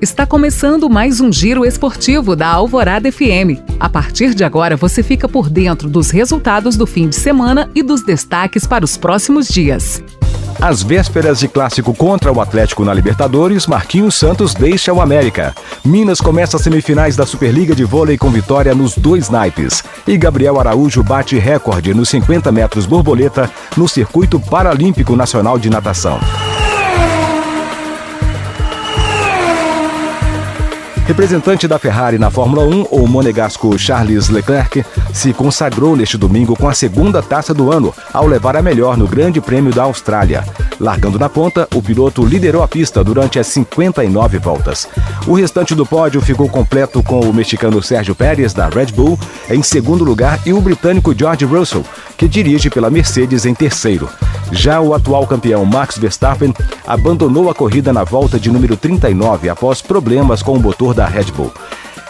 Está começando mais um giro esportivo da Alvorada FM. A partir de agora você fica por dentro dos resultados do fim de semana e dos destaques para os próximos dias. Às vésperas de clássico contra o Atlético na Libertadores, Marquinhos Santos deixa o América. Minas começa as semifinais da Superliga de Vôlei com vitória nos dois naipes. E Gabriel Araújo bate recorde nos 50 metros borboleta no Circuito Paralímpico Nacional de Natação. Representante da Ferrari na Fórmula 1, o monegasco Charles Leclerc se consagrou neste domingo com a segunda taça do ano, ao levar a melhor no Grande Prêmio da Austrália. Largando na ponta, o piloto liderou a pista durante as 59 voltas. O restante do pódio ficou completo com o mexicano Sérgio Pérez, da Red Bull, em segundo lugar, e o britânico George Russell, que dirige pela Mercedes em terceiro. Já o atual campeão Max Verstappen abandonou a corrida na volta de número 39 após problemas com o motor da Red Bull.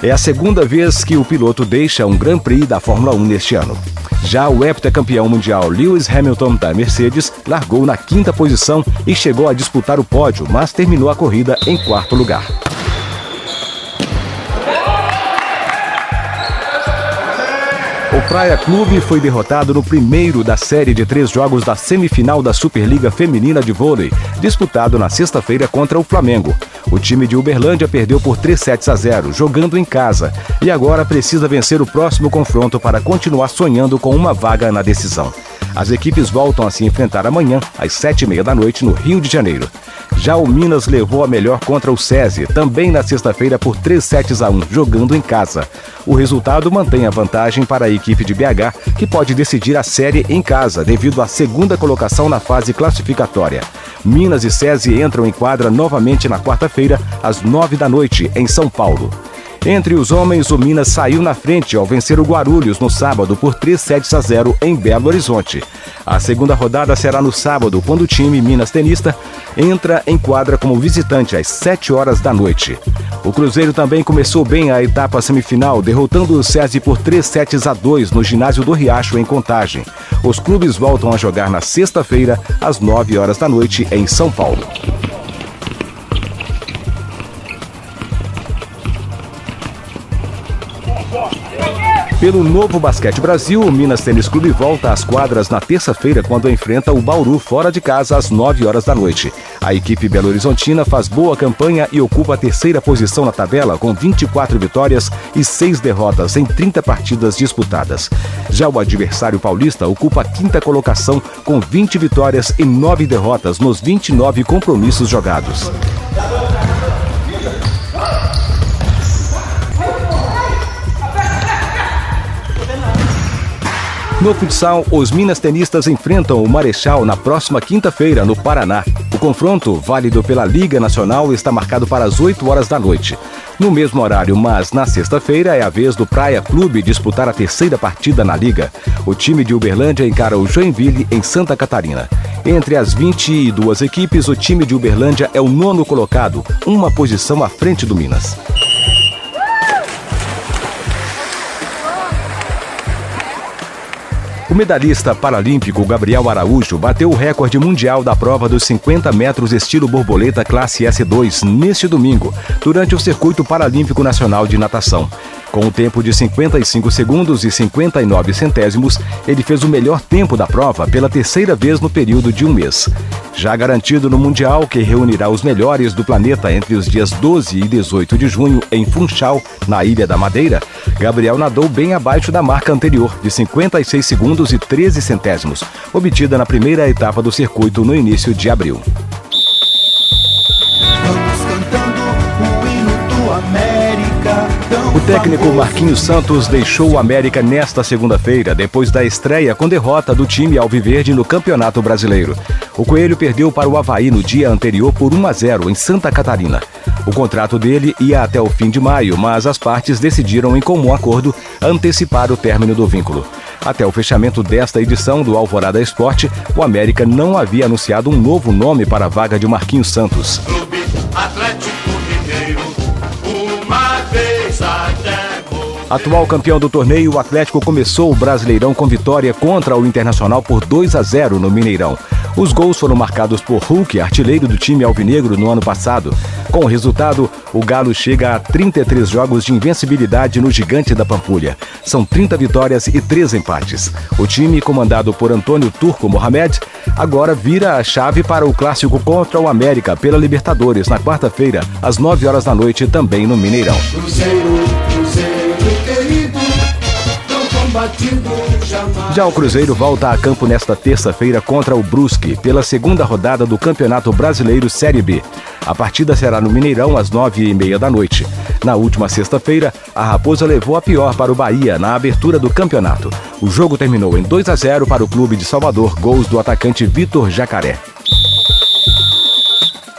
É a segunda vez que o piloto deixa um Grand Prix da Fórmula 1 neste ano. Já o heptacampeão mundial Lewis Hamilton da Mercedes largou na quinta posição e chegou a disputar o pódio, mas terminou a corrida em quarto lugar. Praia Clube foi derrotado no primeiro da série de três jogos da semifinal da Superliga Feminina de Vôlei, disputado na sexta-feira contra o Flamengo. O time de Uberlândia perdeu por 3 sets a 0, jogando em casa, e agora precisa vencer o próximo confronto para continuar sonhando com uma vaga na decisão. As equipes voltam a se enfrentar amanhã, às sete e meia da noite, no Rio de Janeiro. Já o Minas levou a melhor contra o SESI, também na sexta-feira por 3 sets a 1, jogando em casa. O resultado mantém a vantagem para a equipe de BH, que pode decidir a série em casa, devido à segunda colocação na fase classificatória. Minas e SESI entram em quadra novamente na quarta-feira, às nove da noite, em São Paulo. Entre os homens, o Minas saiu na frente ao vencer o Guarulhos no sábado por 3 sets a 0 em Belo Horizonte. A segunda rodada será no sábado, quando o time Minas Tenista entra em quadra como visitante às 7 horas da noite. O Cruzeiro também começou bem a etapa semifinal, derrotando o SESI por 3 sets a 2 no ginásio do Riacho, em Contagem. Os clubes voltam a jogar na sexta-feira, às 9 horas da noite, em São Paulo. Pelo Novo Basquete Brasil, o Minas Tênis Clube volta às quadras na terça-feira quando enfrenta o Bauru fora de casa às 9 horas da noite. A equipe Belo Horizontina faz boa campanha e ocupa a terceira posição na tabela com 24 vitórias e 6 derrotas em 30 partidas disputadas. Já o adversário paulista ocupa a quinta colocação com 20 vitórias e 9 derrotas nos 29 compromissos jogados. No futsal, os Minas Tenistas enfrentam o Marechal na próxima quinta-feira, no Paraná. O confronto, válido pela Liga Nacional, está marcado para as 8 horas da noite. No mesmo horário, mas na sexta-feira, é a vez do Praia Clube disputar a terceira partida na Liga. O time de Uberlândia encara o Joinville em Santa Catarina. Entre as 22 equipes, o time de Uberlândia é o nono colocado, uma posição à frente do Minas. O medalhista paralímpico Gabriel Araújo bateu o recorde mundial da prova dos 50 metros estilo borboleta classe S2 neste domingo, durante o Circuito Paralímpico Nacional de Natação. Com um tempo de 55 segundos e 59 centésimos, ele fez o melhor tempo da prova pela terceira vez no período de um mês. Já garantido no Mundial, que reunirá os melhores do planeta entre os dias 12 e 18 de junho em Funchal, na Ilha da Madeira, Gabriel nadou bem abaixo da marca anterior, de 56 segundos e 13 centésimos, obtida na primeira etapa do circuito no início de abril. O técnico Marquinhos Santos deixou o América nesta segunda-feira, depois da estreia com derrota do time Alviverde no Campeonato Brasileiro. O Coelho perdeu para o Havaí no dia anterior por 1 a 0 em Santa Catarina. O contrato dele ia até o fim de maio, mas as partes decidiram, em comum acordo, antecipar o término do vínculo. Até o fechamento desta edição do Alvorada Esporte, o América não havia anunciado um novo nome para a vaga de Marquinhos Santos. Clube Atual campeão do torneio, o Atlético começou o Brasileirão com vitória contra o Internacional por 2 a 0 no Mineirão. Os gols foram marcados por Hulk, artilheiro do time alvinegro no ano passado. Com o resultado, o Galo chega a 33 jogos de invencibilidade no Gigante da Pampulha. São 30 vitórias e 3 empates. O time, comandado por Antônio Turco Mohamed, agora vira a chave para o clássico contra o América pela Libertadores na quarta-feira, às 9 horas da noite, também no Mineirão. Cruzeiro, já o Cruzeiro volta a campo nesta terça-feira contra o Brusque, pela segunda rodada do Campeonato Brasileiro Série B. A partida será no Mineirão às nove e meia da noite. Na última sexta-feira, a Raposa levou a pior para o Bahia na abertura do campeonato. O jogo terminou em 2 a 0 para o clube de Salvador, gols do atacante Vitor Jacaré.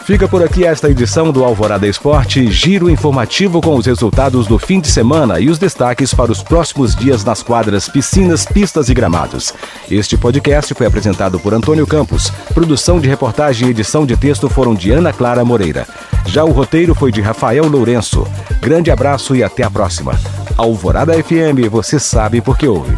Fica por aqui esta edição do Alvorada Esporte, giro informativo com os resultados do fim de semana e os destaques para os próximos dias nas quadras, piscinas, pistas e gramados. Este podcast foi apresentado por Antônio Campos. Produção de reportagem e edição de texto foram de Ana Clara Moreira. Já o roteiro foi de Rafael Lourenço. Grande abraço e até a próxima. Alvorada FM, você sabe porque ouve.